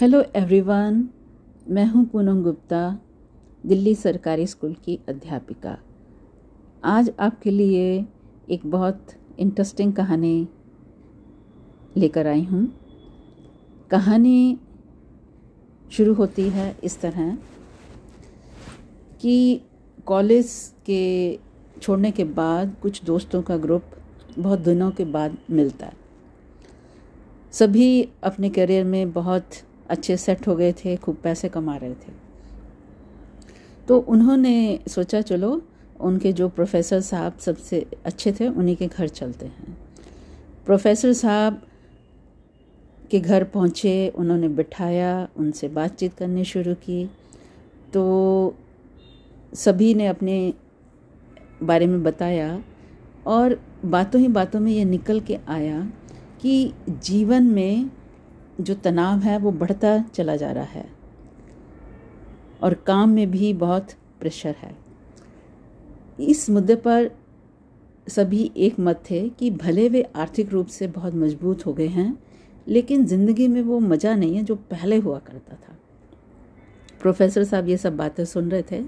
Hello everyone मैं हूँ पूनम गुप्ता, दिल्ली सरकारी स्कूल की अध्यापिका। आज आपके लिए एक बहुत इंटरेस्टिंग कहानी लेकर आई हूँ। कहानी शुरू होती है इस तरह कि कॉलेज के छोड़ने के बाद कुछ दोस्तों का ग्रुप बहुत दिनों के बाद मिलता है। सभी अपने करियर में बहुत अच्छे सेट हो गए थे, खूब पैसे कमा रहे थे। तो उन्होंने सोचा, चलो, उनके जो प्रोफेसर साहब सबसे अच्छे थे, उन्हीं के घर चलते हैं। प्रोफेसर साहब के घर पहुँचे, उन्होंने बिठाया, उनसे बातचीत करनी शुरू की। तो सभी ने अपने बारे में बताया और बातों ही बातों में ये निकल के आया कि जीवन में जो तनाव है, वो बढ़ता चला जा रहा है। और काम में भी बहुत प्रेशर है। इस मुद्दे पर सभी एक मत थे कि भले वे आर्थिक रूप से बहुत मज़बूत हो गए हैं, लेकिन ज़िंदगी में वो मज़ा नहीं है जो पहले हुआ करता था। प्रोफेसर साहब ये सब बातें सुन रहे थे,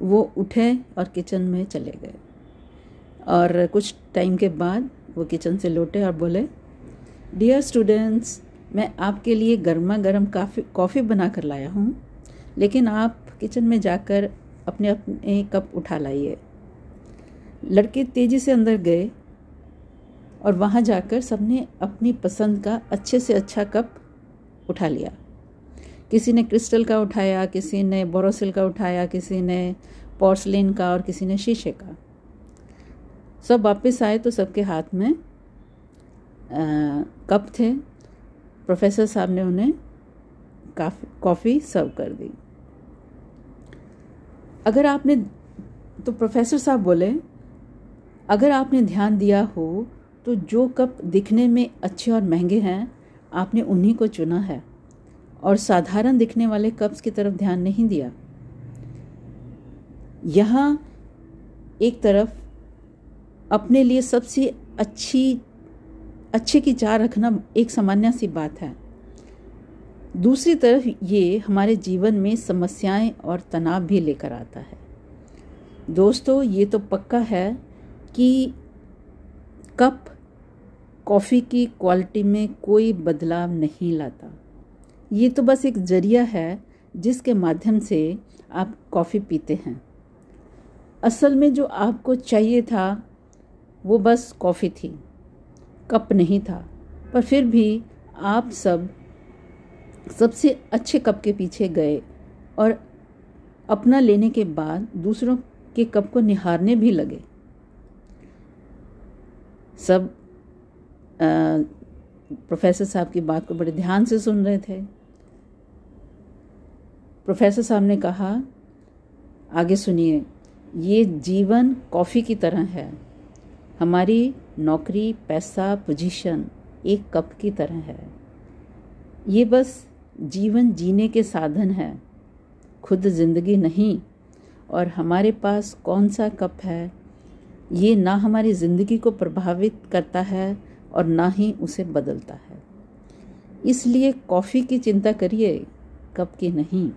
वो उठे और किचन में चले गए। और कुछ टाइम के बाद वो किचन से लौटे और बोले डियर स्टूडेंट्स मैं आपके लिए गर्मा गर्म काफ़ी कॉफ़ी बना कर लाया हूँ लेकिन आप किचन में जाकर अपने अपने कप उठा लाइए। लड़के तेज़ी से अंदर गए और वहाँ जाकर सबने अपनी पसंद का अच्छे से अच्छा कप उठा लिया। किसी ने क्रिस्टल का उठाया किसी ने बोरोसिल का उठाया किसी ने पोर्सलिन का और किसी ने शीशे का। सब वापस आए तो सबके हाथ में आ, कप थे। प्रोफेसर साहब ने उन्हें काफ़ी, कॉफ़ी सर्व कर दी। अगर आपने तो प्रोफेसर साहब बोले, अगर आपने ध्यान दिया हो तो जो कप दिखने में अच्छे और महँगे हैं, आपने उन्हीं को चुना है। और साधारण दिखने वाले कप्स की तरफ़ ध्यान नहीं दिया। यहाँ एक तरफ़ अपने लिए सबसे अच्छी अच्छे की चाह रखना एक सामान्य सी बात है। दूसरी तरफ़ ये हमारे जीवन में समस्याएँ और तनाव भी लेकर आता है। दोस्तों, ये तो पक्का है कि कप कॉफ़ी की क्वालिटी में कोई बदलाव नहीं लाता। ये तो बस एक ज़रिया है जिसके माध्यम से आप कॉफ़ी पीते हैं। असल में जो आपको चाहिए था, वो बस कॉफ़ी थी। कप नहीं था पर फिर भी आप सब सबसे अच्छे कप के पीछे गए और अपना लेने के बाद दूसरों के कप को निहारने भी लगे। सब आ, प्रोफेसर साहब की बात को बड़े ध्यान से सुन रहे थे। प्रोफेसर साहब ने कहा आगे सुनिए ये जीवन कॉफ़ी की तरह है। हमारी नौकरी, पैसा पोजीशन एक कप की तरह है। ये बस जीवन जीने के साधन है। खुद ज़िंदगी नहीं। और हमारे पास कौन सा कप है? ये ना हमारी ज़िंदगी को प्रभावित करता है और ना ही उसे बदलता है। इसलिए कॉफ़ी की चिंता करिए, कप की नहीं।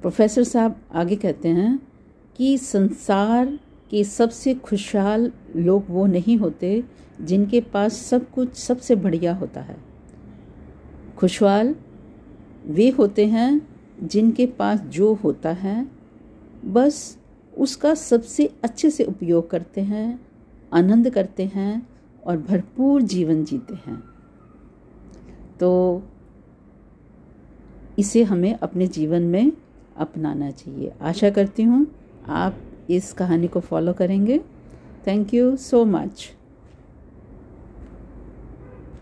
प्रोफेसर साहब आगे कहते हैं कि संसार कि सबसे खुशहाल लोग वो नहीं होते जिनके पास सब कुछ सबसे बढ़िया होता है। खुशहाल वे होते हैं जिनके पास जो होता है, बस उसका सबसे अच्छे से उपयोग करते हैं, आनंद करते हैं और भरपूर जीवन जीते हैं। तो इसे हमें अपने जीवन में अपनाना चाहिए। आशा करती हूँ आप इस कहानी को फॉलो करेंगे. Thank you so much